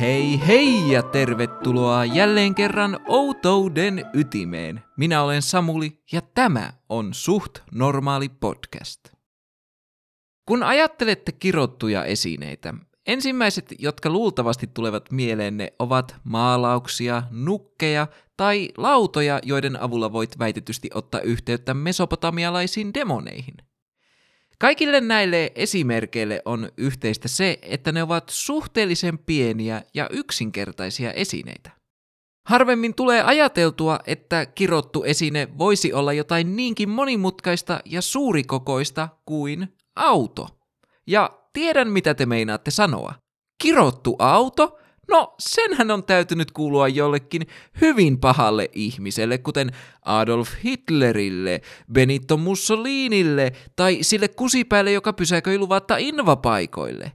Hei hei ja tervetuloa jälleen kerran Outouden ytimeen. Minä olen Samuli ja tämä on Suht Normaali Podcast. Kun ajattelette kirottuja esineitä, ensimmäiset, jotka luultavasti tulevat mieleenne, ovat maalauksia, nukkeja tai lautoja, joiden avulla voit väitetysti ottaa yhteyttä mesopotamialaisiin demoneihin. Kaikille näille esimerkeille on yhteistä se, että ne ovat suhteellisen pieniä ja yksinkertaisia esineitä. Harvemmin tulee ajateltua, että kirottu esine voisi olla jotain niinkin monimutkaista ja suurikokoista kuin auto. Ja tiedän, mitä te meinaatte sanoa. Kirottu auto? No, senhän on täytynyt kuulua jollekin hyvin pahalle ihmiselle, kuten Adolf Hitlerille, Benito Mussolinille tai sille kusipäälle, joka pysäköi luvatta invapaikoille.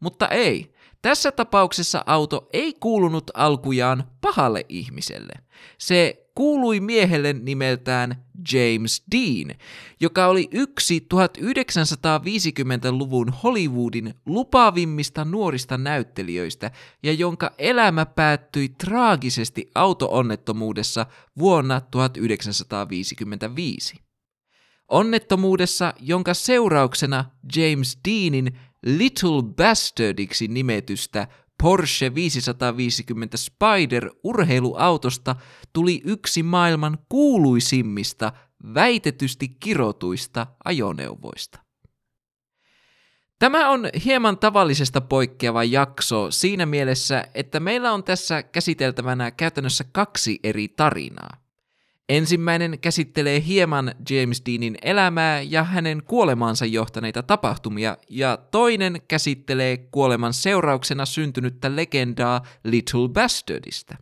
Mutta ei, tässä tapauksessa auto ei kuulunut alkujaan pahalle ihmiselle. Se kuului miehelle nimeltään James Dean, joka oli yksi 1950-luvun Hollywoodin lupaavimmista nuorista näyttelijöistä ja jonka elämä päättyi traagisesti autoonnettomuudessa vuonna 1955. Onnettomuudessa, jonka seurauksena James Deanin Little Bastardiksi nimetystä Porsche 550 Spider urheiluautosta tuli yksi maailman kuuluisimmista väitetysti kirotuista ajoneuvoista. Tämä on hieman tavallisesta poikkeava jakso siinä mielessä, että meillä on tässä käsiteltävänä käytännössä kaksi eri tarinaa. Ensimmäinen käsittelee hieman James Deanin elämää ja hänen kuolemaansa johtaneita tapahtumia, ja toinen käsittelee kuoleman seurauksena syntynyttä legendaa Little Bastardista.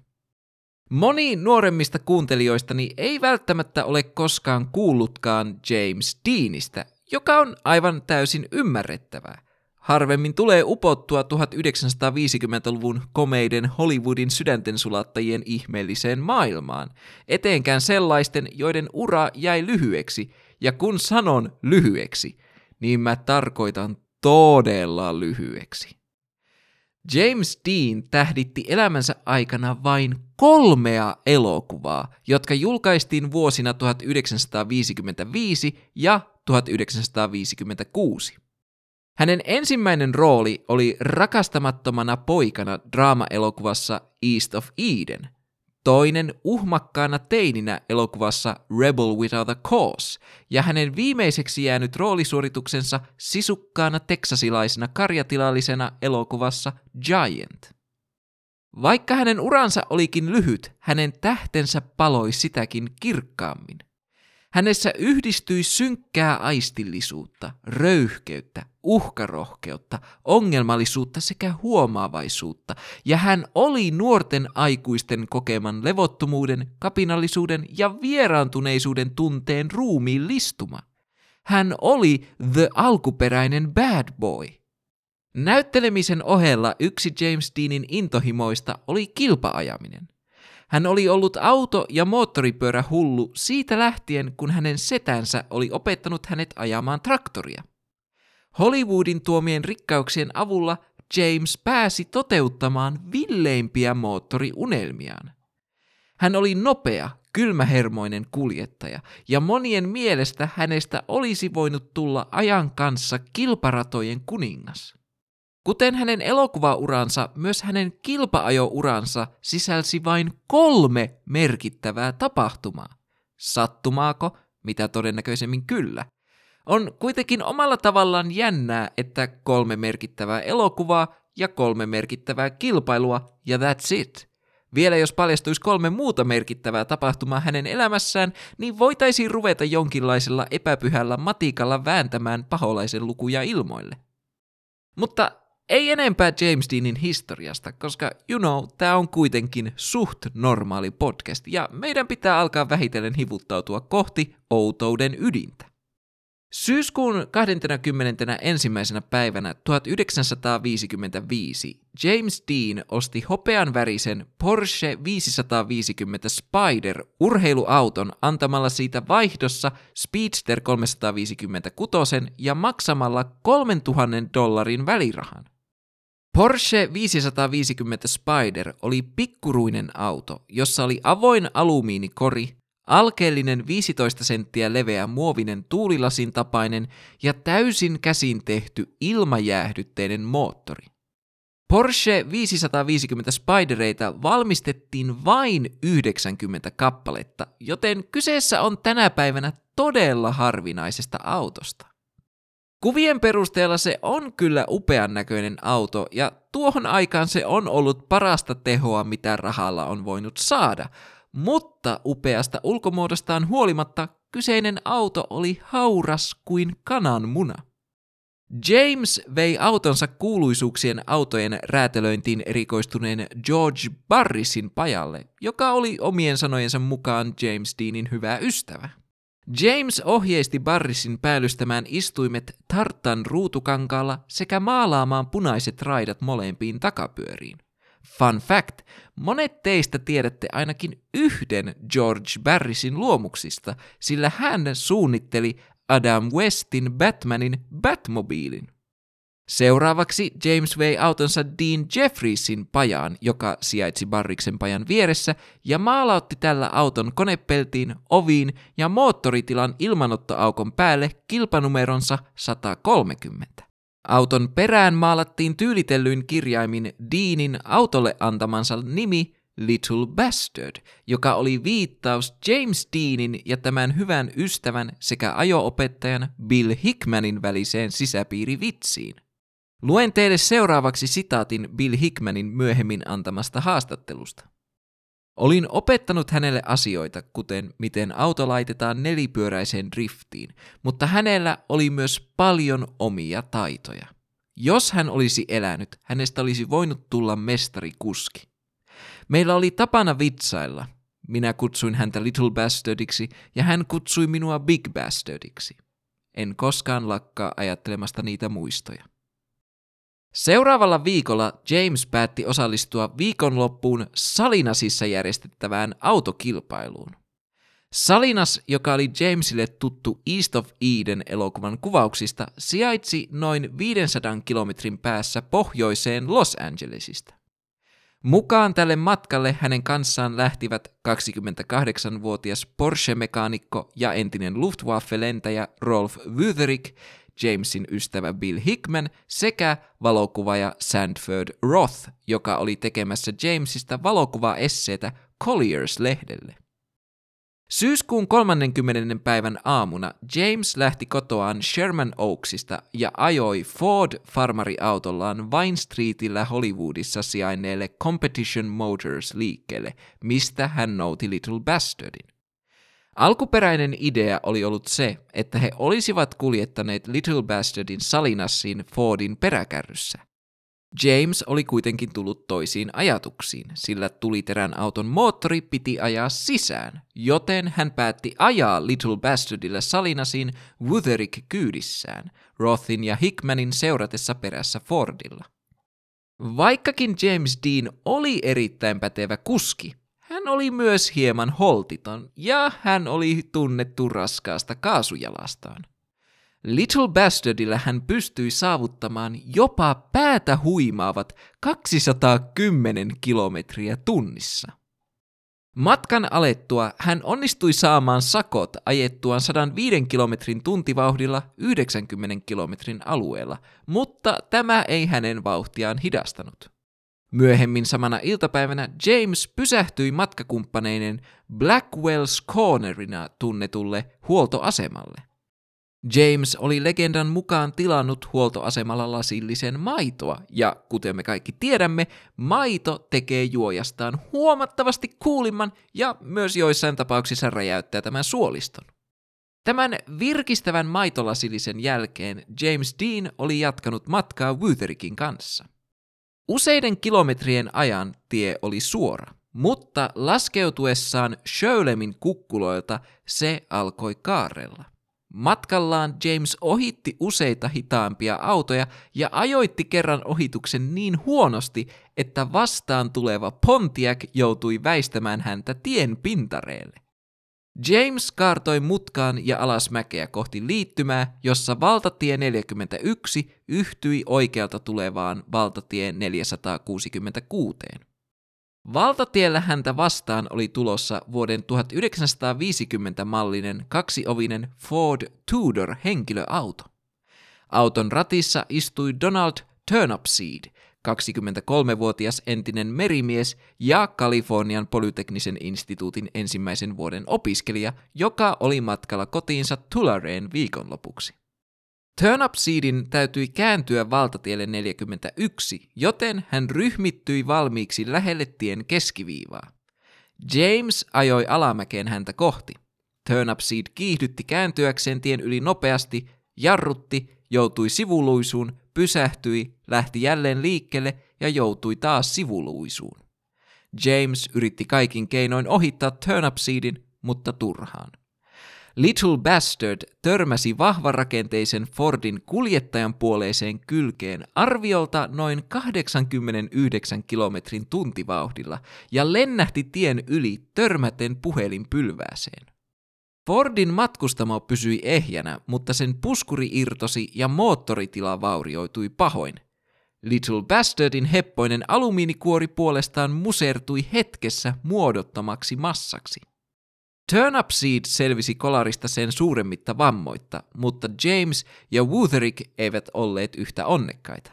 Moni nuoremmista kuuntelijoistani ei välttämättä ole koskaan kuullutkaan James Deanista, joka on aivan täysin ymmärrettävää. Harvemmin tulee upottua 1950-luvun komeiden Hollywoodin sydäntensulattajien ihmeelliseen maailmaan, eteenkään sellaisten, joiden ura jäi lyhyeksi, ja kun sanon lyhyeksi, niin mä tarkoitan todella lyhyeksi. James Dean tähditti elämänsä aikana vain kolmea elokuvaa, jotka julkaistiin vuosina 1955 ja 1956. Hänen ensimmäinen rooli oli rakastamattomana poikana draama-elokuvassa East of Eden, toinen uhmakkaana teininä elokuvassa Rebel Without a Cause, ja hänen viimeiseksi jäänyt roolisuorituksensa sisukkaana teksasilaisena karjatilallisena elokuvassa Giant. Vaikka hänen uransa olikin lyhyt, hänen tähtensä paloi sitäkin kirkkaammin. Hänessä yhdistyi synkkää aistillisuutta, röyhkeyttä, uhkarohkeutta, ongelmallisuutta sekä huomaavaisuutta, ja hän oli nuorten aikuisten kokeman levottomuuden, kapinallisuuden ja vieraantuneisuuden tunteen ruumiin listuma. Hän oli the alkuperäinen bad boy. Näyttelemisen ohella yksi James Deanin intohimoista oli kilpaajaminen – hän oli ollut auto- ja moottoripyörä hullu siitä lähtien, kun hänen setänsä oli opettanut hänet ajamaan traktoria. Hollywoodin tuomien rikkauksien avulla James pääsi toteuttamaan villeimpiä moottoriunelmiaan. Hän oli nopea, kylmähermoinen kuljettaja, ja monien mielestä hänestä olisi voinut tulla ajan kanssa kilparatojen kuningas. Kuten hänen elokuvauransa, myös hänen kilpaajouransa sisälsi vain kolme merkittävää tapahtumaa. Sattumaako? Mitä todennäköisemmin kyllä. On kuitenkin omalla tavallaan jännää, että kolme merkittävää elokuvaa ja kolme merkittävää kilpailua ja that's it. Vielä jos paljastuisi kolme muuta merkittävää tapahtumaa hänen elämässään, niin voitaisiin ruveta jonkinlaisella epäpyhällä matikalla vääntämään paholaisen lukuja ilmoille. Mutta ei enempää James Deanin historiasta, koska you know, tämä on kuitenkin suht normaali podcast ja meidän pitää alkaa vähitellen hivuttautua kohti outouden ydintä. Syyskuun 21. päivänä 1955 James Dean osti hopean värisen Porsche 550 Spider urheiluauton antamalla siitä vaihdossa Speedster 356 ja maksamalla 3000 dollarin välirahan. Porsche 550 Spider oli pikkuruinen auto, jossa oli avoin alumiinikori, alkeellinen 15 senttiä leveä muovinen tuulilasin tapainen ja täysin käsin tehty ilmajäähdytteinen moottori. Porsche 550 Spidereita valmistettiin vain 90 kappaletta, joten kyseessä on tänä päivänä todella harvinaisesta autosta. Kuvien perusteella se on kyllä upean näköinen auto, ja tuohon aikaan se on ollut parasta tehoa, mitä rahalla on voinut saada, mutta upeasta ulkomuodostaan huolimatta kyseinen auto oli hauras kuin kananmuna. James vei autonsa kuuluisuuksien autojen räätälöintiin erikoistuneen George Barrisin pajalle, joka oli omien sanojensa mukaan James Deanin hyvä ystävä. James ohjeisti Barrisin päällystämään istuimet tartan ruutukankaalla sekä maalaamaan punaiset raidat molempiin takapyöriin. Fun fact, monet teistä tiedätte ainakin yhden George Barrisin luomuksista, sillä hän suunnitteli Adam Westin Batmanin Batmobiilin. Seuraavaksi James vei autonsa Dean Jefferiesin pajaan, joka sijaitsi Barriksen pajan vieressä, ja maalautti tällä auton konepeltiin, oviin ja moottoritilan ilmanottoaukon päälle kilpanumeronsa 130. Auton perään maalattiin tyylitellyin kirjaimin Deanin autolle antamansa nimi Little Bastard, joka oli viittaus James Deanin ja tämän hyvän ystävän sekä ajoopettajan Bill Hickmanin väliseen sisäpiirivitsiin. Luen teille seuraavaksi sitaatin Bill Hickmanin myöhemmin antamasta haastattelusta. Olin opettanut hänelle asioita, kuten miten auto laitetaan nelipyöräiseen driftiin, mutta hänellä oli myös paljon omia taitoja. Jos hän olisi elänyt, hänestä olisi voinut tulla mestarikuski. Meillä oli tapana vitsailla. Minä kutsuin häntä Little Bastardiksi ja hän kutsui minua Big Bastardiksi. En koskaan lakkaa ajattelemasta niitä muistoja. Seuraavalla viikolla James päätti osallistua viikonloppuun Salinasissa järjestettävään autokilpailuun. Salinas, joka oli Jamesille tuttu East of Eden elokuvan kuvauksista, sijaitsi noin 500 kilometrin päässä pohjoiseen Los Angelesista. Mukaan tälle matkalle hänen kanssaan lähtivät 28-vuotias Porsche-mekaanikko ja entinen Luftwaffe-lentäjä Rolf Wütherich Jamesin ystävä Bill Hickman sekä valokuvaaja Sandford Roth, joka oli tekemässä Jamesista valokuvaesseitä Colliers-lehdelle. Syyskuun 30. päivän aamuna James lähti kotoaan Sherman Oaksista ja ajoi Ford-farmariautollaan Vine Streetillä Hollywoodissa sijainneelle Competition Motors liikkeelle, mistä hän nouti Little Bastardin. Alkuperäinen idea oli ollut se, että he olisivat kuljettaneet Little Bastardin Salinassiin Fordin peräkärryssä. James oli kuitenkin tullut toisiin ajatuksiin, sillä tuliterän auton moottori piti ajaa sisään, joten hän päätti ajaa Little Bastardille Salinasiin Wutherick kyydissään, Rothin ja Hickmanin seuratessa perässä Fordilla. Vaikkakin James Dean oli erittäin pätevä kuski, hän oli myös hieman holtiton ja hän oli tunnettu raskaasta kaasujalastaan. Little Bastardilla hän pystyi saavuttamaan jopa päätä huimaavat 210 kilometriä tunnissa. Matkan alettua hän onnistui saamaan sakot ajettuaan 105 kilometrin tuntivauhdilla 90 kilometrin alueella, mutta tämä ei hänen vauhtiaan hidastanut. Myöhemmin samana iltapäivänä James pysähtyi matkakumppaneinen Blackwell's Cornerina tunnetulle huoltoasemalle. James oli legendan mukaan tilannut huoltoasemalla lasillisen maitoa, ja kuten me kaikki tiedämme, maito tekee juojastaan huomattavasti kuulimman ja myös joissain tapauksissa räjäyttää tämän suoliston. Tämän virkistävän maitolasillisen jälkeen James Dean oli jatkanut matkaa Wutherickin kanssa. Useiden kilometrien ajan tie oli suora, mutta laskeutuessaan Sjölemin kukkuloilta se alkoi kaarella. Matkallaan James ohitti useita hitaampia autoja ja ajoitti kerran ohituksen niin huonosti, että vastaan tuleva Pontiac joutui väistämään häntä tien pintareelle. James kaartoi mutkaan ja alas mäkeä kohti liittymää, jossa valtatie 41 yhtyi oikealta tulevaan valtatie 466. Valtatiellä häntä vastaan oli tulossa vuoden 1950 mallinen kaksiovinen Ford Tudor henkilöauto. Auton ratissa istui Donald Turnipseed, 23-vuotias entinen merimies ja Kalifornian polyteknisen instituutin ensimmäisen vuoden opiskelija, joka oli matkalla kotiinsa Tulareen viikonlopuksi. Turnipseedin täytyi kääntyä valtatielle 41, joten hän ryhmittyi valmiiksi lähelle tien keskiviivaa. James ajoi alamäkeen häntä kohti. Turnipseed kiihdytti kääntyäkseen tien yli nopeasti, jarrutti, joutui sivuluisuun, pysähtyi, lähti jälleen liikkeelle ja joutui taas sivuluisuun. James yritti kaikin keinoin ohittaa Turnipseedin, mutta turhaan. Little Bastard törmäsi vahvarakenteisen Fordin kuljettajan puoleiseen kylkeen arviolta noin 89 kilometrin tuntivauhdilla ja lennähti tien yli törmäten puhelinpylvääseen. Fordin matkustamo pysyi ehjänä, mutta sen puskuri irtosi ja moottoritila vaurioitui pahoin. Little Bastardin heppoinen alumiinikuori puolestaan musertui hetkessä muodottomaksi massaksi. Turnipseed selvisi kolarista sen suuremmitta vammoitta, mutta James ja Wutherick eivät olleet yhtä onnekkaita.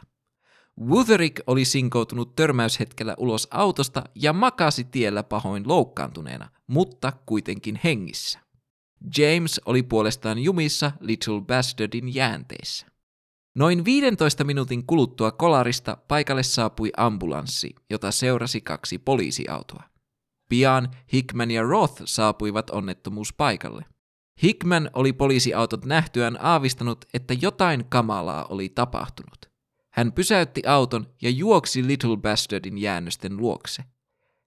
Wutherick oli sinkoutunut törmäyshetkellä ulos autosta ja makasi tiellä pahoin loukkaantuneena, mutta kuitenkin hengissä. James oli puolestaan jumissa Little Bastardin jäänteissä. Noin 15 minuutin kuluttua kolarista paikalle saapui ambulanssi, jota seurasi kaksi poliisiautoa. Pian Hickman ja Roth saapuivat onnettomuuspaikalle. Hickman oli poliisiautot nähtyään aavistanut, että jotain kamalaa oli tapahtunut. Hän pysäytti auton ja juoksi Little Bastardin jäännösten luokse.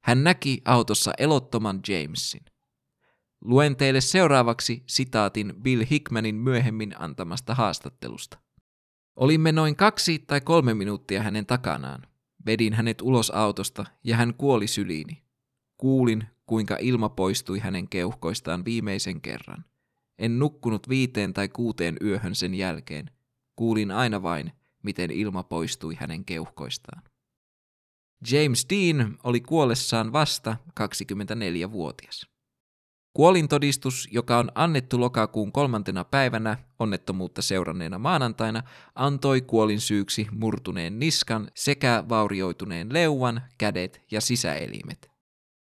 Hän näki autossa elottoman Jamesin. Luen teille seuraavaksi sitaatin Bill Hickmanin myöhemmin antamasta haastattelusta. Olimme noin kaksi tai kolme minuuttia hänen takanaan. Vedin hänet ulos autosta ja hän kuoli syliini. Kuulin, kuinka ilma poistui hänen keuhkoistaan viimeisen kerran. En nukkunut viiteen tai kuuteen yöhön sen jälkeen. Kuulin aina vain, miten ilma poistui hänen keuhkoistaan. James Dean oli kuollessaan vasta 24-vuotias. Kuolintodistus, joka on annettu lokakuun kolmantena päivänä onnettomuutta seuranneena maanantaina, antoi kuolin syyksi murtuneen niskan sekä vaurioituneen leuan, kädet ja sisäelimet.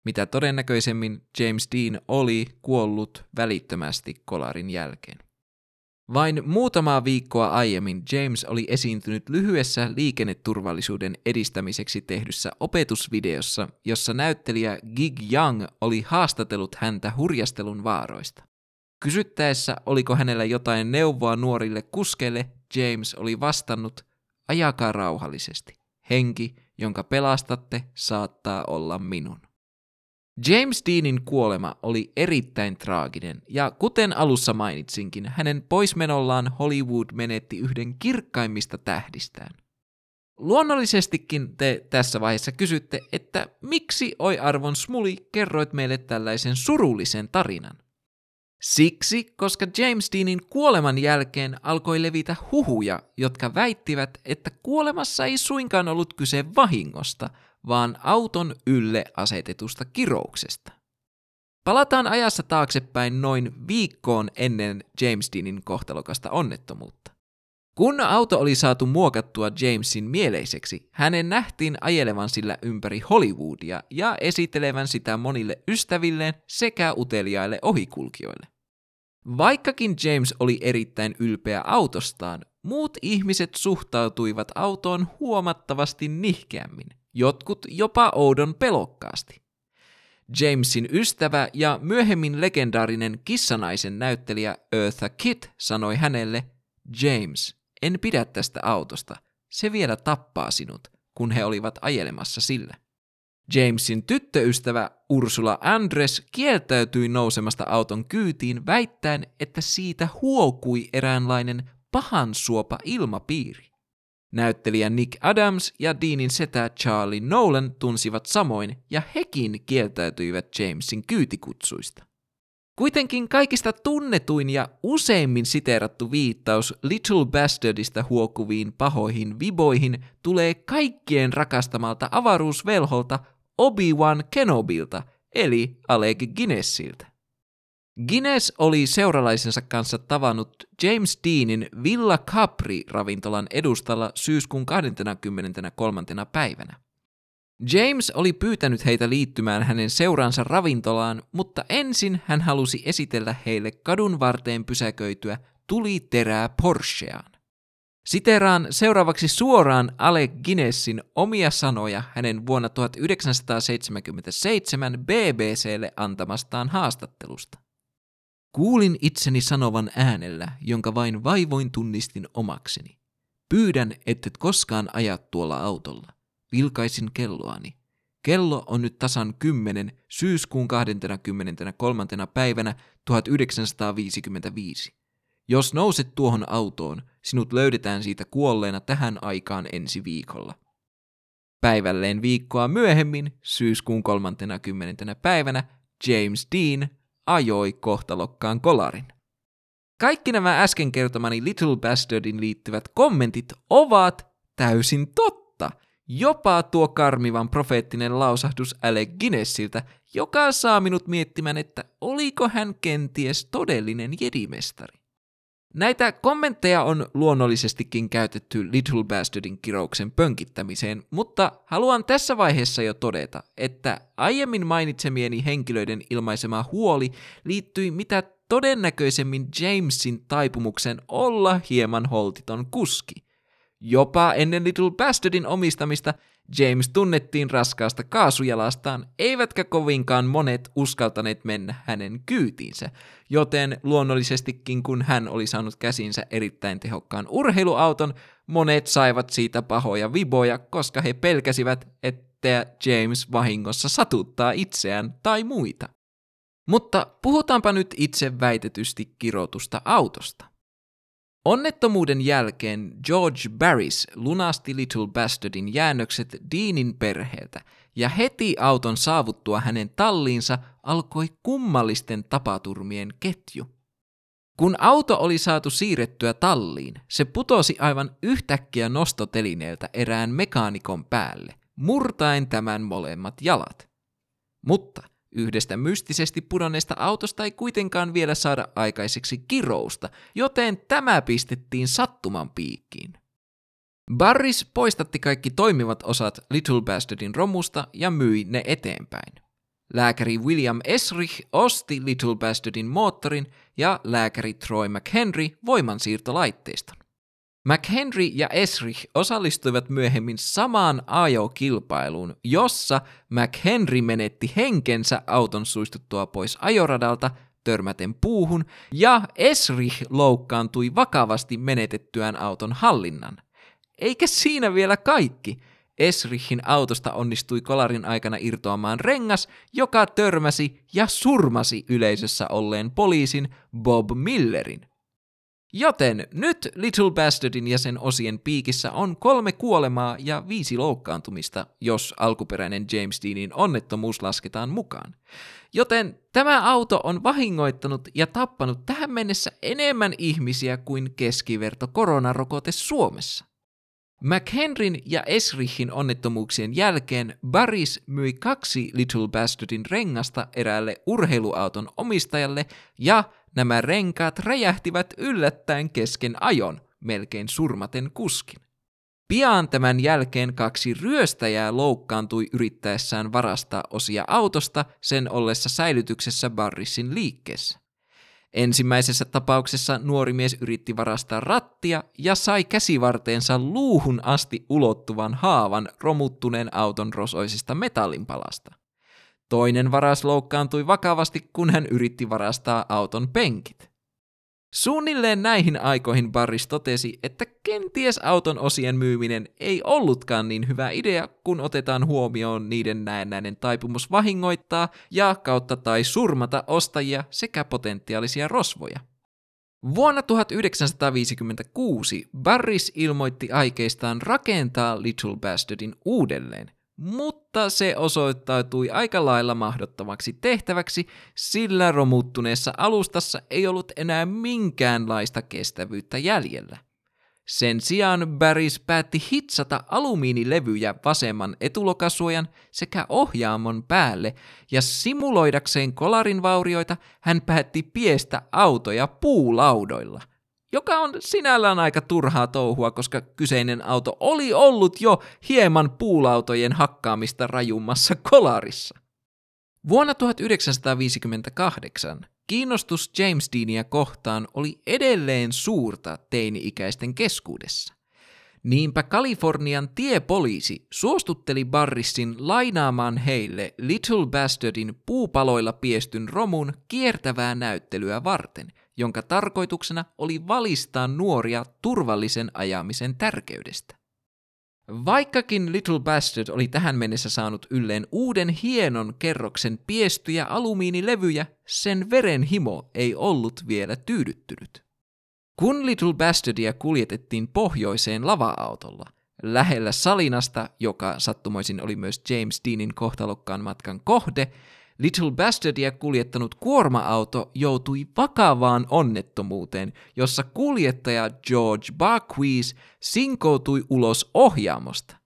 Mitä todennäköisemmin James Dean oli kuollut välittömästi kolarin jälkeen. Vain muutamaa viikkoa aiemmin James oli esiintynyt lyhyessä liikenneturvallisuuden edistämiseksi tehdyssä opetusvideossa, jossa näyttelijä Gig Young oli haastatellut häntä hurjastelun vaaroista. Kysyttäessä, oliko hänellä jotain neuvoa nuorille kuskeille, James oli vastannut, ajakaa rauhallisesti. Henki, jonka pelastatte, saattaa olla minun. James Deanin kuolema oli erittäin traaginen, ja kuten alussa mainitsinkin, hänen poismenollaan Hollywood menetti yhden kirkkaimmista tähdistään. Luonnollisestikin te tässä vaiheessa kysytte, että miksi oi arvon Smuli kerroit meille tällaisen surullisen tarinan? Siksi, koska James Deanin kuoleman jälkeen alkoi levitä huhuja, jotka väittivät, että kuolemassa ei suinkaan ollut kyse vahingosta, vaan auton ylle asetetusta kirouksesta. Palataan ajassa taaksepäin noin viikkoon ennen James Deanin kohtalokasta onnettomuutta. Kun auto oli saatu muokattua Jamesin mieleiseksi, hänen nähtiin ajelevan sillä ympäri Hollywoodia ja esittelevän sitä monille ystävilleen sekä uteliaille ohikulkijoille. Vaikkakin James oli erittäin ylpeä autostaan, muut ihmiset suhtautuivat autoon huomattavasti nihkeämmin jotkut jopa oudon pelokkaasti. Jamesin ystävä ja myöhemmin legendaarinen kissanaisen näyttelijä Eartha Kitt sanoi hänelle, James, en pidä tästä autosta, se vielä tappaa sinut, kun he olivat ajelemassa sillä. Jamesin tyttöystävä Ursula Andres kieltäytyi nousemasta auton kyytiin väittäen, että siitä huokui eräänlainen pahansuopa ilmapiiri. Näyttelijä Nick Adams ja Deanin setä Charlie Nolan tunsivat samoin ja hekin kieltäytyivät Jamesin kyytikutsuista. Kuitenkin kaikista tunnetuin ja useimmin siteerattu viittaus Little Bastardista huokuviin pahoihin viboihin tulee kaikkien rakastamalta avaruusvelholta Obi-Wan Kenobilta, eli Alec Guinnessiltä. Guinness oli seuralaisensa kanssa tavannut James Deanin Villa Capri-ravintolan edustalla syyskuun 23. päivänä. James oli pyytänyt heitä liittymään hänen seuransa ravintolaan, mutta ensin hän halusi esitellä heille kadun varteen pysäköityä tuli terää Porscheaan. Siteraan seuraavaksi suoraan Alec Guinnessin omia sanoja hänen vuonna 1977 BBClle antamastaan haastattelusta. Kuulin itseni sanovan äänellä, jonka vain vaivoin tunnistin omakseni. Pyydän, ettet koskaan aja tuolla autolla. Vilkaisin kelloani. Kello on nyt tasan 10 syyskuun 23. päivänä 1955. Jos nouset tuohon autoon, sinut löydetään siitä kuolleena tähän aikaan ensi viikolla. Päivälleen viikkoa myöhemmin, syyskuun 30. päivänä, James Dean ajoi kohtalokkaan kolarin. Kaikki nämä äsken kertomani Little Bastardin liittyvät kommentit ovat täysin totta. Jopa tuo karmivan profeettinen lausahdus Alec Guinnessiltä, joka saa minut miettimään, että oliko hän kenties todellinen jedimestari. Näitä kommentteja on luonnollisestikin käytetty Little Bastardin kirouksen pönkittämiseen, mutta haluan tässä vaiheessa jo todeta, että aiemmin mainitsemieni henkilöiden ilmaisema huoli liittyi mitä todennäköisemmin Jamesin taipumuksen olla hieman holtiton kuski. Jopa ennen Little Bastardin omistamista James tunnettiin raskaasta kaasujalastaan, eivätkä kovinkaan monet uskaltaneet mennä hänen kyytiinsä, joten luonnollisestikin kun hän oli saanut käsinsä erittäin tehokkaan urheiluauton, monet saivat siitä pahoja viboja, koska he pelkäsivät, että James vahingossa satuttaa itseään tai muita. Mutta puhutaanpa nyt itse väitetysti kirotusta autosta. Onnettomuuden jälkeen George Barris lunasti Little Bastardin jäännökset Deanin perheeltä, ja heti auton saavuttua hänen talliinsa alkoi kummallisten tapaturmien ketju. Kun auto oli saatu siirrettyä talliin, se putosi aivan yhtäkkiä nostotelineeltä erään mekaanikon päälle, murtaen tämän molemmat jalat. Mutta Yhdestä mystisesti pudonneesta autosta ei kuitenkaan vielä saada aikaiseksi kirousta, joten tämä pistettiin sattuman piikkiin. Barris poistatti kaikki toimivat osat Little Bastardin romusta ja myi ne eteenpäin. Lääkäri William Esrich osti Little Bastardin moottorin ja lääkäri Troy McHenry voimansiirtolaitteiston. McHenry ja Esrich osallistuivat myöhemmin samaan ajokilpailuun, jossa McHenry menetti henkensä auton suistuttua pois ajoradalta törmäten puuhun, ja Esrich loukkaantui vakavasti menetettyään auton hallinnan. Eikä siinä vielä kaikki. Esrichin autosta onnistui kolarin aikana irtoamaan rengas, joka törmäsi ja surmasi yleisössä olleen poliisin Bob Millerin. Joten nyt Little Bastardin ja sen osien piikissä on kolme kuolemaa ja viisi loukkaantumista, jos alkuperäinen James Deanin onnettomuus lasketaan mukaan. Joten tämä auto on vahingoittanut ja tappanut tähän mennessä enemmän ihmisiä kuin keskiverto koronarokote Suomessa. McHenryn ja Esrichin onnettomuuksien jälkeen Barris myi kaksi Little Bastardin rengasta eräälle urheiluauton omistajalle ja nämä renkaat räjähtivät yllättäen kesken ajon, melkein surmaten kuskin. Pian tämän jälkeen kaksi ryöstäjää loukkaantui yrittäessään varastaa osia autosta sen ollessa säilytyksessä Barrisin liikkeessä. Ensimmäisessä tapauksessa nuori mies yritti varastaa rattia ja sai käsivarteensa luuhun asti ulottuvan haavan romuttuneen auton rosoisesta metallinpalasta. Toinen varas loukkaantui vakavasti, kun hän yritti varastaa auton penkit. Suunnilleen näihin aikoihin Barris totesi, että kenties auton osien myyminen ei ollutkaan niin hyvä idea, kun otetaan huomioon niiden näennäinen taipumus vahingoittaa ja kautta tai surmata ostajia sekä potentiaalisia rosvoja. Vuonna 1956 Barris ilmoitti aikeistaan rakentaa Little Bastardin uudelleen, mutta mutta se osoittautui aika lailla mahdottomaksi tehtäväksi, sillä romuttuneessa alustassa ei ollut enää minkäänlaista kestävyyttä jäljellä. Sen sijaan Barris päätti hitsata alumiinilevyjä vasemman etulokasuojan sekä ohjaamon päälle, ja simuloidakseen kolarin vaurioita hän päätti piestä autoja puulaudoilla joka on sinällään aika turhaa touhua, koska kyseinen auto oli ollut jo hieman puulautojen hakkaamista rajummassa kolarissa. Vuonna 1958 kiinnostus James Deania kohtaan oli edelleen suurta teini-ikäisten keskuudessa. Niinpä Kalifornian tiepoliisi suostutteli Barrissin lainaamaan heille Little Bastardin puupaloilla piestyn romun kiertävää näyttelyä varten – jonka tarkoituksena oli valistaa nuoria turvallisen ajamisen tärkeydestä. Vaikkakin Little Bastard oli tähän mennessä saanut ylleen uuden hienon kerroksen piestyjä alumiinilevyjä, sen verenhimo ei ollut vielä tyydyttynyt. Kun Little Bastardia kuljetettiin pohjoiseen lava-autolla, lähellä Salinasta, joka sattumoisin oli myös James Deanin kohtalokkaan matkan kohde, Little Bastardia kuljettanut kuorma-auto joutui vakavaan onnettomuuteen, jossa kuljettaja George Barquis sinkoutui ulos ohjaamosta.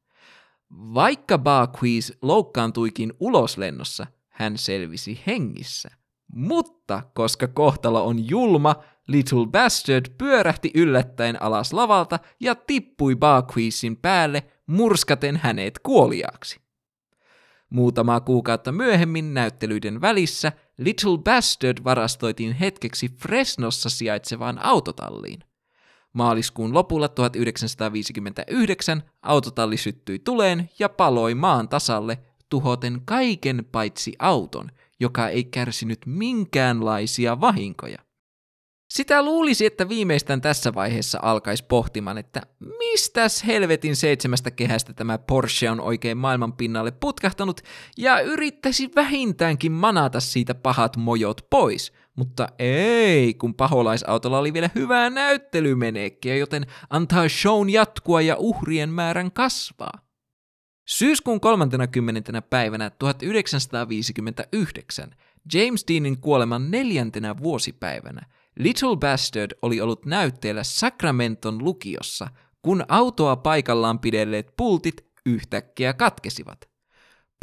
Vaikka Barquis loukkaantuikin uloslennossa, hän selvisi hengissä. Mutta koska kohtalo on julma, Little Bastard pyörähti yllättäen alas lavalta ja tippui Barquisin päälle, murskaten hänet kuoliaaksi. Muutamaa kuukautta myöhemmin näyttelyiden välissä Little Bastard varastoitiin hetkeksi Fresnossa sijaitsevaan autotalliin. Maaliskuun lopulla 1959 autotalli syttyi tuleen ja paloi maan tasalle, tuhoten kaiken paitsi auton, joka ei kärsinyt minkäänlaisia vahinkoja. Sitä luulisi, että viimeistään tässä vaiheessa alkaisi pohtimaan, että mistäs helvetin seitsemästä kehästä tämä Porsche on oikein maailman pinnalle putkahtanut, ja yrittäisi vähintäänkin manata siitä pahat mojot pois. Mutta ei, kun paholaisautolla oli vielä hyvää näyttelymenekkiä, joten antaa shown jatkua ja uhrien määrän kasvaa. Syyskuun 30. päivänä 1959, James Deanin kuoleman neljäntenä vuosipäivänä, Little Bastard oli ollut näytteellä Sacramenton lukiossa, kun autoa paikallaan pidelleet pultit yhtäkkiä katkesivat.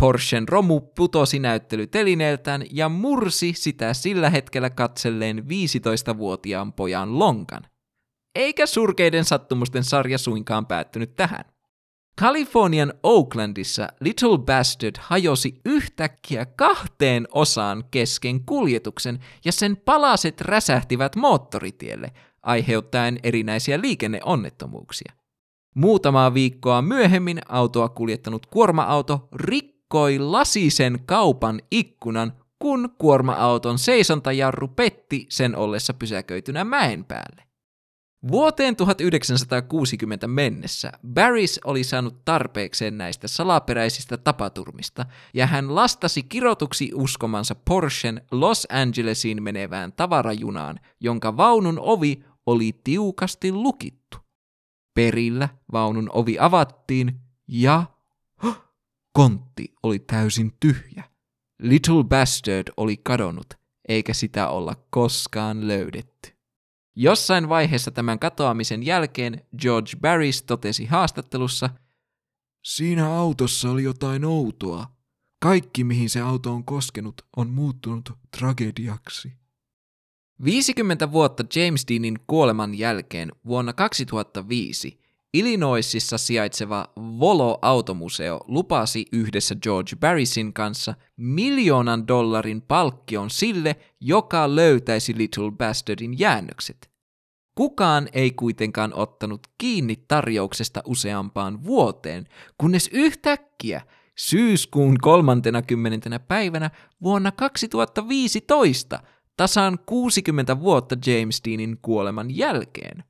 Porschen romu putosi näyttelytelineeltään ja mursi sitä sillä hetkellä katselleen 15-vuotiaan pojan lonkan. Eikä surkeiden sattumusten sarja suinkaan päättynyt tähän. Kalifornian Oaklandissa Little Bastard hajosi yhtäkkiä kahteen osaan kesken kuljetuksen ja sen palaset räsähtivät moottoritielle, aiheuttaen erinäisiä liikenneonnettomuuksia. Muutamaa viikkoa myöhemmin autoa kuljettanut kuorma-auto rikkoi lasisen kaupan ikkunan, kun kuorma-auton seisontajarru petti sen ollessa pysäköitynä mäen päälle. Vuoteen 1960 mennessä Barris oli saanut tarpeekseen näistä salaperäisistä tapaturmista, ja hän lastasi kirotuksi uskomansa Porschen Los Angelesiin menevään tavarajunaan, jonka vaunun ovi oli tiukasti lukittu. Perillä vaunun ovi avattiin, ja kontti oli täysin tyhjä. Little Bastard oli kadonnut, eikä sitä olla koskaan löydetty. Jossain vaiheessa tämän katoamisen jälkeen George Barris totesi haastattelussa, Siinä autossa oli jotain outoa. Kaikki, mihin se auto on koskenut, on muuttunut tragediaksi. 50 vuotta James Deanin kuoleman jälkeen vuonna 2005 Illinoisissa sijaitseva Volo-automuseo lupasi yhdessä George Barrisin kanssa miljoonan dollarin palkkion sille, joka löytäisi Little Bastardin jäännökset. Kukaan ei kuitenkaan ottanut kiinni tarjouksesta useampaan vuoteen, kunnes yhtäkkiä syyskuun 30. päivänä vuonna 2015, tasan 60 vuotta James Deanin kuoleman jälkeen,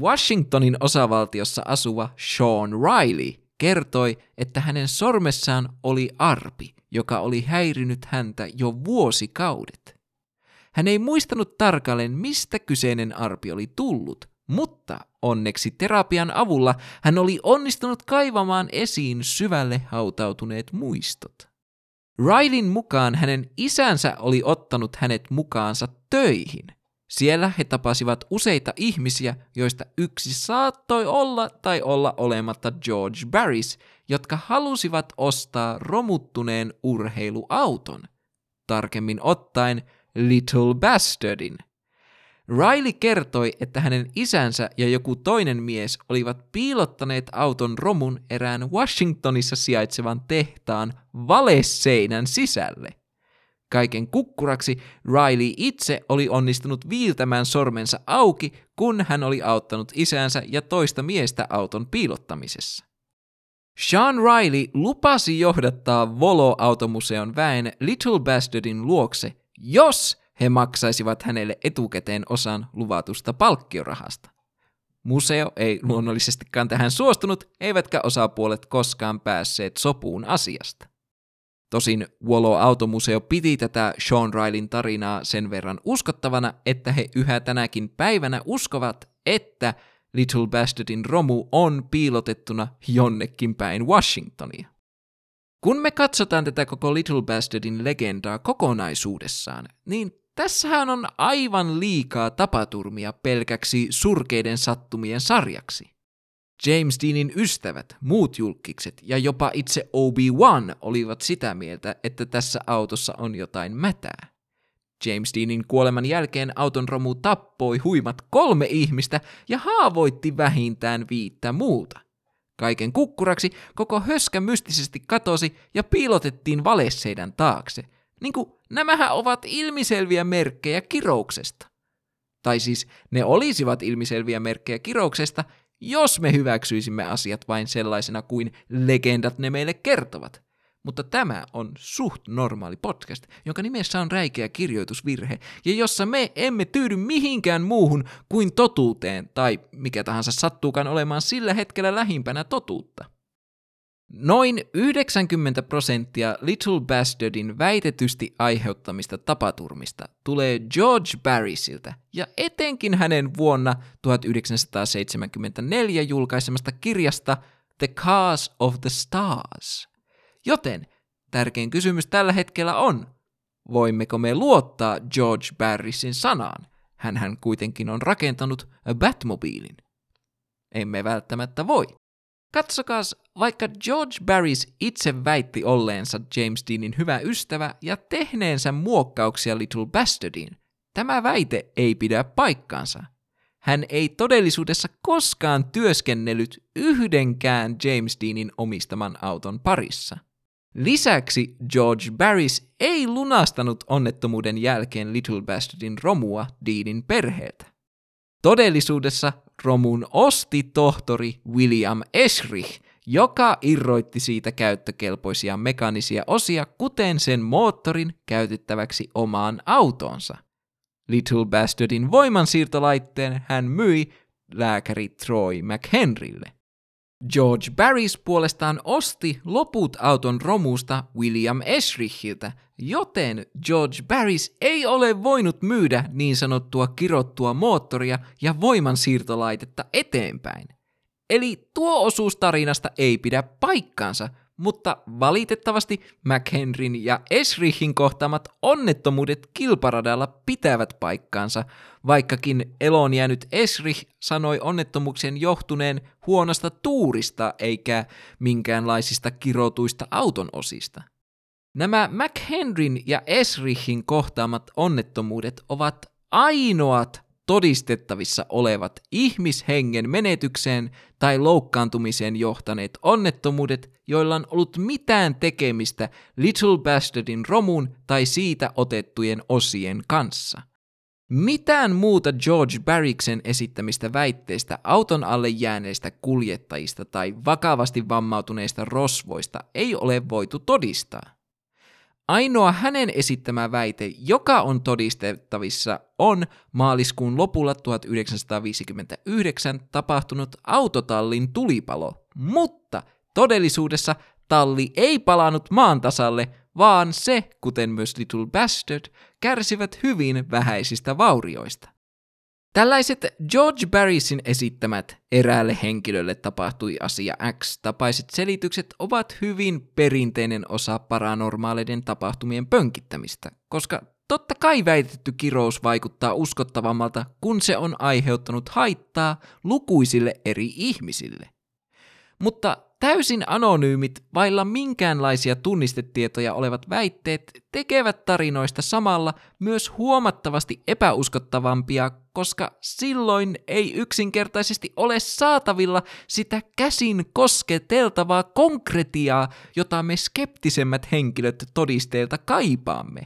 Washingtonin osavaltiossa asuva Sean Riley kertoi, että hänen sormessaan oli arpi, joka oli häirinyt häntä jo vuosikaudet. Hän ei muistanut tarkalleen, mistä kyseinen arpi oli tullut, mutta Onneksi terapian avulla hän oli onnistunut kaivamaan esiin syvälle hautautuneet muistot. Rileyn mukaan hänen isänsä oli ottanut hänet mukaansa töihin. Siellä he tapasivat useita ihmisiä, joista yksi saattoi olla tai olla olematta George Barris, jotka halusivat ostaa romuttuneen urheiluauton. Tarkemmin ottaen Little Bastardin. Riley kertoi, että hänen isänsä ja joku toinen mies olivat piilottaneet auton romun erään Washingtonissa sijaitsevan tehtaan valeseinän sisälle. Kaiken kukkuraksi Riley itse oli onnistunut viiltämään sormensa auki, kun hän oli auttanut isänsä ja toista miestä auton piilottamisessa. Sean Riley lupasi johdattaa Volo-automuseon väen Little Bastardin luokse, jos he maksaisivat hänelle etukäteen osan luvatusta palkkiorahasta. Museo ei luonnollisestikaan tähän suostunut, eivätkä osapuolet koskaan päässeet sopuun asiasta. Tosin Wolo-automuseo piti tätä Sean Rileyn tarinaa sen verran uskottavana, että he yhä tänäkin päivänä uskovat, että Little Bastardin romu on piilotettuna jonnekin päin Washingtonia. Kun me katsotaan tätä koko Little Bastardin legendaa kokonaisuudessaan, niin tässähän on aivan liikaa tapaturmia pelkäksi surkeiden sattumien sarjaksi. James Deanin ystävät, muut julkikset ja jopa itse Obi-Wan olivat sitä mieltä, että tässä autossa on jotain mätää. James Deanin kuoleman jälkeen auton romu tappoi huimat kolme ihmistä ja haavoitti vähintään viittä muuta. Kaiken kukkuraksi koko höskä mystisesti katosi ja piilotettiin valesseidän taakse. Niin kuin nämähän ovat ilmiselviä merkkejä kirouksesta. Tai siis ne olisivat ilmiselviä merkkejä kirouksesta, jos me hyväksyisimme asiat vain sellaisena kuin legendat ne meille kertovat. Mutta tämä on suht normaali podcast, jonka nimessä on räikeä kirjoitusvirhe, ja jossa me emme tyydy mihinkään muuhun kuin totuuteen, tai mikä tahansa sattuukaan olemaan sillä hetkellä lähimpänä totuutta. Noin 90 prosenttia Little Bastardin väitetysti aiheuttamista tapaturmista tulee George Barrisilta ja etenkin hänen vuonna 1974 julkaisemasta kirjasta The Cause of the Stars. Joten tärkein kysymys tällä hetkellä on, voimmeko me luottaa George Barrisin sanaan? hän kuitenkin on rakentanut Batmobiilin. Emme välttämättä voi. Katsokaas, vaikka George Barris itse väitti olleensa James Deanin hyvä ystävä ja tehneensä muokkauksia Little Bastardiin, tämä väite ei pidä paikkaansa. Hän ei todellisuudessa koskaan työskennellyt yhdenkään James Deanin omistaman auton parissa. Lisäksi George Barris ei lunastanut onnettomuuden jälkeen Little Bastardin romua Deanin perheeltä. Todellisuudessa romun osti tohtori William Esrich, joka irroitti siitä käyttökelpoisia mekanisia osia, kuten sen moottorin käytettäväksi omaan autonsa. Little Bastardin voimansiirtolaitteen hän myi lääkäri Troy McHenrylle. George Barris puolestaan osti loput auton romusta William Esrichiltä, joten George Barris ei ole voinut myydä niin sanottua kirottua moottoria ja voimansiirtolaitetta eteenpäin. Eli tuo osuus tarinasta ei pidä paikkaansa, mutta valitettavasti McHenryn ja Esrichin kohtaamat onnettomuudet kilparadalla pitävät paikkaansa, vaikkakin eloon jäänyt Esrich sanoi onnettomuuksien johtuneen huonosta tuurista eikä minkäänlaisista kirotuista auton osista. Nämä McHenryn ja Esrichin kohtaamat onnettomuudet ovat ainoat todistettavissa olevat ihmishengen menetykseen tai loukkaantumiseen johtaneet onnettomuudet, joilla on ollut mitään tekemistä Little Bastardin romun tai siitä otettujen osien kanssa. Mitään muuta George Barricksen esittämistä väitteistä auton alle jääneistä kuljettajista tai vakavasti vammautuneista rosvoista ei ole voitu todistaa. Ainoa hänen esittämä väite, joka on todistettavissa, on maaliskuun lopulla 1959 tapahtunut autotallin tulipalo, mutta todellisuudessa talli ei palannut maan tasalle, vaan se, kuten myös Little Bastard, kärsivät hyvin vähäisistä vaurioista. Tällaiset George Barrisin esittämät eräälle henkilölle tapahtui asia X tapaiset selitykset ovat hyvin perinteinen osa paranormaaleiden tapahtumien pönkittämistä, koska totta kai väitetty kirous vaikuttaa uskottavammalta, kun se on aiheuttanut haittaa lukuisille eri ihmisille. Mutta täysin anonyymit, vailla minkäänlaisia tunnistetietoja olevat väitteet tekevät tarinoista samalla myös huomattavasti epäuskottavampia, koska silloin ei yksinkertaisesti ole saatavilla sitä käsin kosketeltavaa konkretiaa, jota me skeptisemmät henkilöt todisteilta kaipaamme.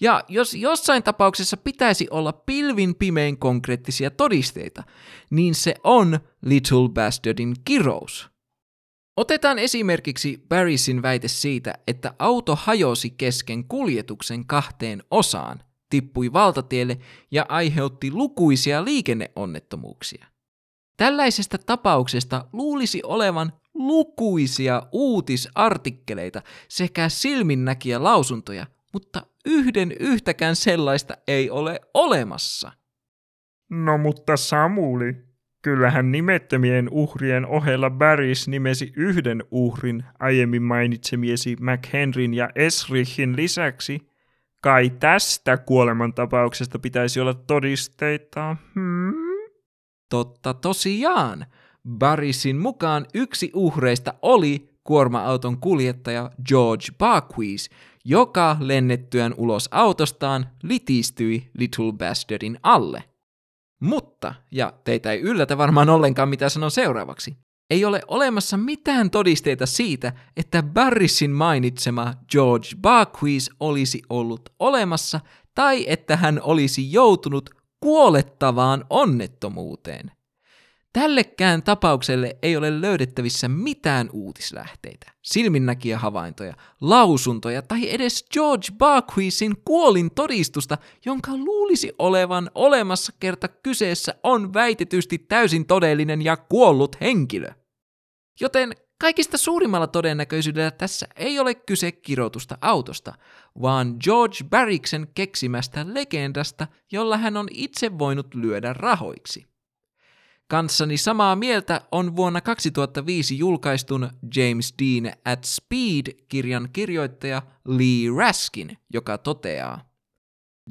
Ja jos jossain tapauksessa pitäisi olla pilvin pimein konkreettisia todisteita, niin se on Little Bastardin kirous. Otetaan esimerkiksi Barrisin väite siitä, että auto hajosi kesken kuljetuksen kahteen osaan, tippui valtatielle ja aiheutti lukuisia liikenneonnettomuuksia. Tällaisesta tapauksesta luulisi olevan lukuisia uutisartikkeleita sekä silminnäkiä lausuntoja, mutta yhden yhtäkään sellaista ei ole olemassa. No mutta Samuli, kyllähän nimettömien uhrien ohella Barrys nimesi yhden uhrin aiemmin mainitsemiesi McHenryn ja Esrichin lisäksi. Kai tästä kuolemantapauksesta pitäisi olla todisteita. Hmm? Totta tosiaan. Barrisin mukaan yksi uhreista oli kuorma-auton kuljettaja George Barquis, joka lennettyään ulos autostaan litistyi Little Bastardin alle. Mutta, ja teitä ei yllätä varmaan ollenkaan mitä sanon seuraavaksi, ei ole olemassa mitään todisteita siitä, että Barrisin mainitsema George Barquis olisi ollut olemassa tai että hän olisi joutunut kuolettavaan onnettomuuteen. Tällekään tapaukselle ei ole löydettävissä mitään uutislähteitä, silminnäkiä havaintoja, lausuntoja tai edes George Barquisin kuolin todistusta, jonka luulisi olevan olemassa kerta kyseessä on väitetysti täysin todellinen ja kuollut henkilö. Joten kaikista suurimmalla todennäköisyydellä tässä ei ole kyse kirotusta autosta, vaan George Barriksen keksimästä legendasta, jolla hän on itse voinut lyödä rahoiksi. Kanssani samaa mieltä on vuonna 2005 julkaistun James Dean at Speed-kirjan kirjoittaja Lee Raskin, joka toteaa,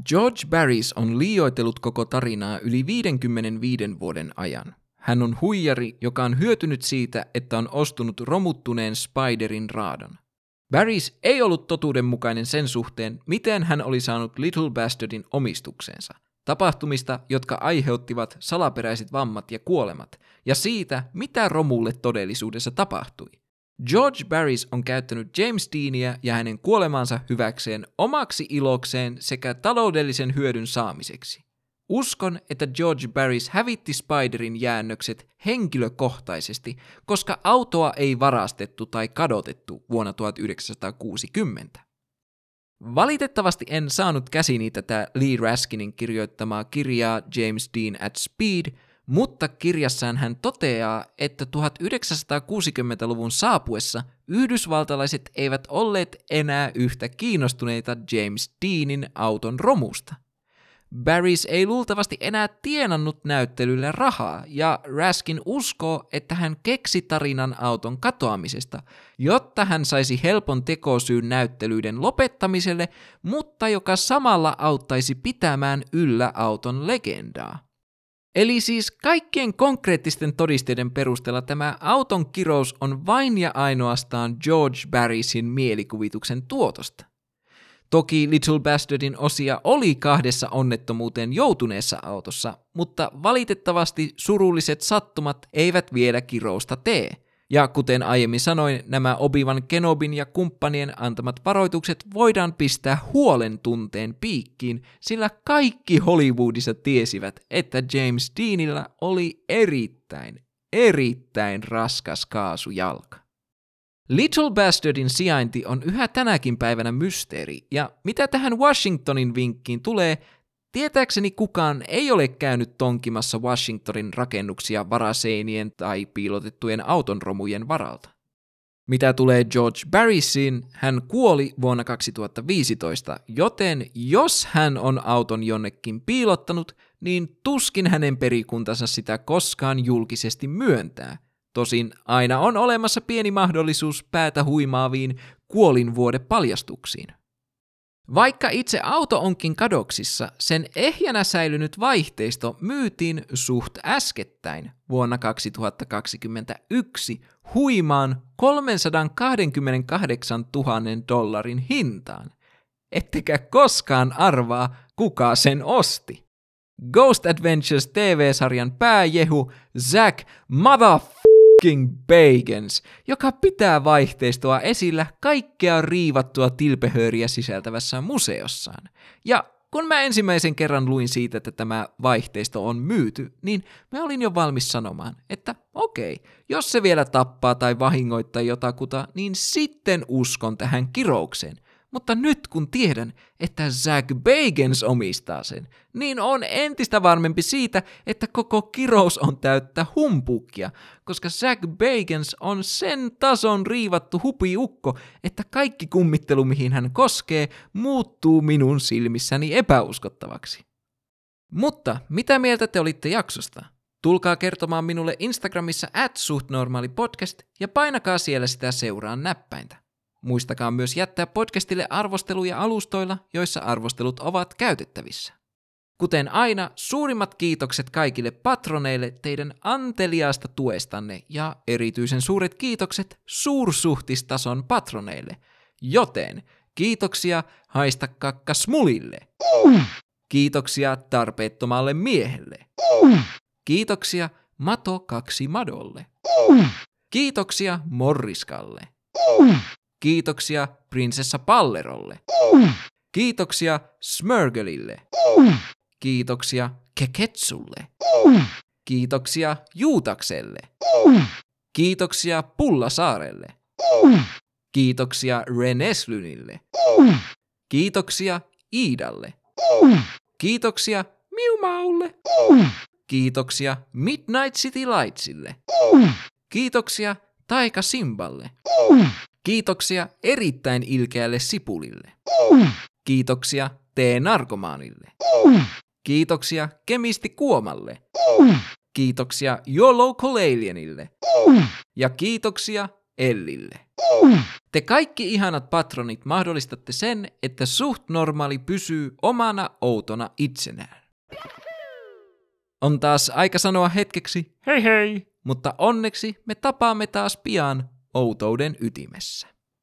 George Barris on liioitellut koko tarinaa yli 55 vuoden ajan. Hän on huijari, joka on hyötynyt siitä, että on ostunut romuttuneen Spiderin raadon. Barris ei ollut totuudenmukainen sen suhteen, miten hän oli saanut Little Bastardin omistukseensa – tapahtumista, jotka aiheuttivat salaperäiset vammat ja kuolemat, ja siitä, mitä romulle todellisuudessa tapahtui. George Barris on käyttänyt James Deania ja hänen kuolemaansa hyväkseen omaksi ilokseen sekä taloudellisen hyödyn saamiseksi. Uskon, että George Barris hävitti Spiderin jäännökset henkilökohtaisesti, koska autoa ei varastettu tai kadotettu vuonna 1960. Valitettavasti en saanut käsini tätä Lee Raskinin kirjoittamaa kirjaa James Dean at Speed, mutta kirjassaan hän toteaa, että 1960-luvun saapuessa yhdysvaltalaiset eivät olleet enää yhtä kiinnostuneita James Deanin auton romusta – Barrys ei luultavasti enää tienannut näyttelylle rahaa, ja Raskin uskoo, että hän keksi tarinan auton katoamisesta, jotta hän saisi helpon tekosyyn näyttelyiden lopettamiselle, mutta joka samalla auttaisi pitämään yllä auton legendaa. Eli siis kaikkien konkreettisten todisteiden perusteella tämä auton kirous on vain ja ainoastaan George Barrisin mielikuvituksen tuotosta. Toki Little Bastardin osia oli kahdessa onnettomuuteen joutuneessa autossa, mutta valitettavasti surulliset sattumat eivät vielä kirousta tee. Ja kuten aiemmin sanoin, nämä Obivan Kenobin ja kumppanien antamat varoitukset voidaan pistää huolen tunteen piikkiin, sillä kaikki Hollywoodissa tiesivät, että James Deanilla oli erittäin, erittäin raskas kaasujalka. Little Bastardin sijainti on yhä tänäkin päivänä mysteeri, ja mitä tähän Washingtonin vinkkiin tulee, tietääkseni kukaan ei ole käynyt tonkimassa Washingtonin rakennuksia varaseinien tai piilotettujen autonromujen varalta. Mitä tulee George Barrisiin, hän kuoli vuonna 2015, joten jos hän on auton jonnekin piilottanut, niin tuskin hänen perikuntansa sitä koskaan julkisesti myöntää. Tosin aina on olemassa pieni mahdollisuus päätä huimaaviin kuolinvuodepaljastuksiin. Vaikka itse auto onkin kadoksissa, sen ehjänä säilynyt vaihteisto myytiin suht äskettäin vuonna 2021 huimaan 328 000 dollarin hintaan. Ettekä koskaan arvaa, kuka sen osti. Ghost Adventures TV-sarjan pääjehu Zack Motherfucking Bagans, joka pitää vaihteistoa esillä kaikkea riivattua tilpehööriä sisältävässä museossaan. Ja kun mä ensimmäisen kerran luin siitä, että tämä vaihteisto on myyty, niin mä olin jo valmis sanomaan, että okei, jos se vielä tappaa tai vahingoittaa jotakuta, niin sitten uskon tähän kiroukseen – mutta nyt kun tiedän, että Zach Bagans omistaa sen, niin on entistä varmempi siitä, että koko kirous on täyttä humpukkia, koska Zach Bagans on sen tason riivattu hupiukko, että kaikki kummittelu, mihin hän koskee, muuttuu minun silmissäni epäuskottavaksi. Mutta mitä mieltä te olitte jaksosta? Tulkaa kertomaan minulle Instagramissa at ja painakaa siellä sitä seuraan näppäintä. Muistakaa myös jättää podcastille arvosteluja alustoilla, joissa arvostelut ovat käytettävissä. Kuten aina, suurimmat kiitokset kaikille patroneille teidän anteliaasta tuestanne ja erityisen suuret kiitokset suursuhtistason patroneille. Joten kiitoksia haista kakka smulille. Kiitoksia tarpeettomalle miehelle. Kiitoksia Mato kaksi Madolle. Kiitoksia Morriskalle. Kiitoksia prinsessa Pallerolle. Kiitoksia Smörgelille. Kiitoksia Keketsulle. Kiitoksia Juutakselle. Kiitoksia Pullasaarelle. Kiitoksia Reneslynille. Kiitoksia Iidalle. Kiitoksia Miumaulle. Kiitoksia Midnight City Lightsille. Kiitoksia Taika Simballe. Kiitoksia erittäin ilkeälle sipulille. Kiitoksia T-narkomaanille. Kiitoksia kemisti Kuomalle. Kiitoksia Your Local Alienille. Ja kiitoksia Ellille. Te kaikki ihanat patronit mahdollistatte sen, että suht normaali pysyy omana outona itsenään. On taas aika sanoa hetkeksi Hei hei! mutta onneksi me tapaamme taas pian outouden ytimessä.